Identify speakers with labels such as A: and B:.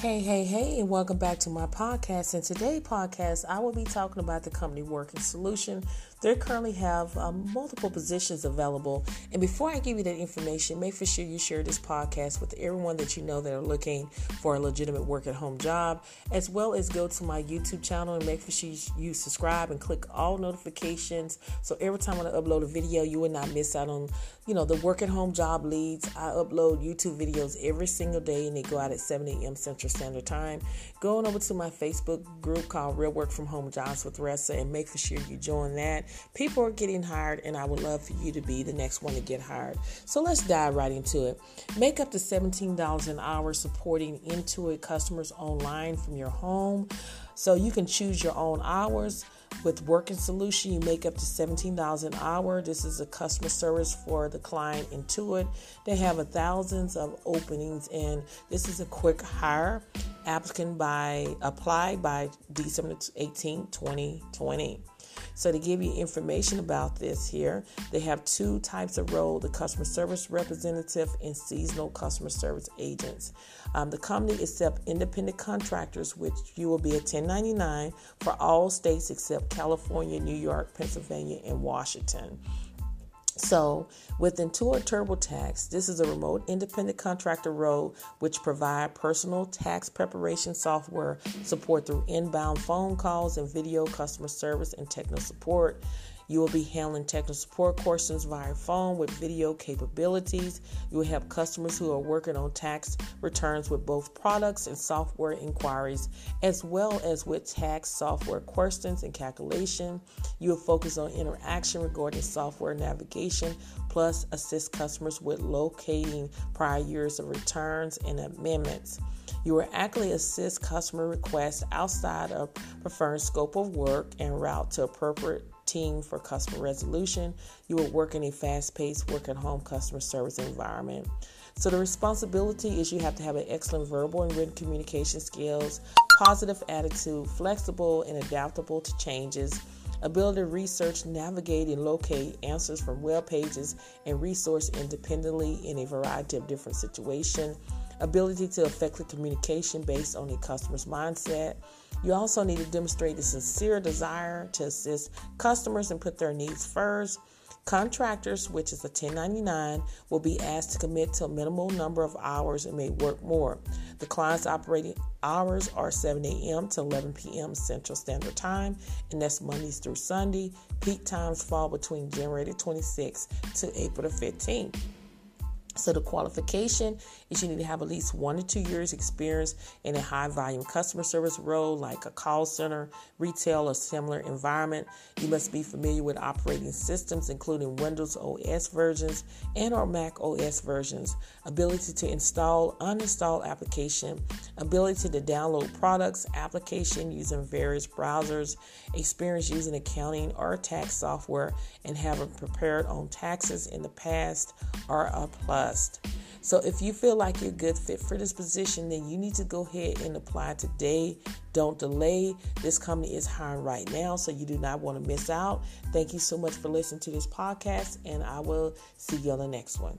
A: Hey, hey, hey, and welcome back to my podcast. In today's podcast, I will be talking about the company Working Solution. They currently have um, multiple positions available. And before I give you that information, make for sure you share this podcast with everyone that you know that are looking for a legitimate work at home job, as well as go to my YouTube channel and make for sure you subscribe and click all notifications. So every time I upload a video, you will not miss out on, you know, the work at home job leads. I upload YouTube videos every single day and they go out at 7 a.m. Central Standard Time. Going over to my Facebook group called Real Work from Home Jobs with Ressa and make for sure you join that. People are getting hired, and I would love for you to be the next one to get hired. So let's dive right into it. Make up to $17 an hour supporting Intuit customers online from your home. So you can choose your own hours. With Working Solution, you make up to $17 an hour. This is a customer service for the client Intuit. They have a thousands of openings, and this is a quick hire. Applicant by apply by December 18, 2020. So to give you information about this here, they have two types of role, the customer service representative and seasonal customer service agents. Um, the company accepts independent contractors, which you will be a 1099 for all states except California, New York, Pennsylvania, and Washington. So, with Intuit TurboTax, this is a remote independent contractor role which provide personal tax preparation software support through inbound phone calls and video customer service and technical support. You will be handling technical support questions via phone with video capabilities. You will help customers who are working on tax returns with both products and software inquiries, as well as with tax software questions and calculation. You will focus on interaction regarding software navigation, plus assist customers with locating prior years of returns and amendments. You will actively assist customer requests outside of preferred scope of work and route to appropriate team for customer resolution. You will work in a fast paced work at home customer service environment. So, the responsibility is you have to have an excellent verbal and written communication skills, positive attitude, flexible and adaptable to changes, ability to research, navigate, and locate answers from web pages and resource independently in a variety of different situations ability to effective communication based on a customer's mindset. You also need to demonstrate a sincere desire to assist customers and put their needs first. Contractors, which is a 1099, will be asked to commit to a minimal number of hours and may work more. The client's operating hours are 7 a.m. to 11 p.m. Central Standard Time, and that's Mondays through Sunday. Peak times fall between January 26th to April 15th. So the qualification is you need to have at least one to two years experience in a high volume customer service role like a call center, retail, or similar environment. You must be familiar with operating systems including Windows OS versions and or Mac OS versions, ability to install, uninstall application, ability to download products, application using various browsers, experience using accounting or tax software, and having prepared on taxes in the past are a plus. So if you feel like you're a good fit for this position, then you need to go ahead and apply today. Don't delay. This company is hiring right now, so you do not want to miss out. Thank you so much for listening to this podcast, and I will see you on the next one.